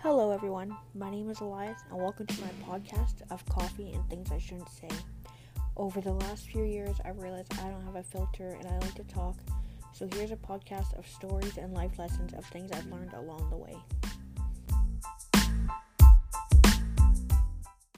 Hello, everyone. My name is Elias, and welcome to my podcast of coffee and things I shouldn't say. Over the last few years, I realized I don't have a filter and I like to talk, so here's a podcast of stories and life lessons of things I've learned along the way.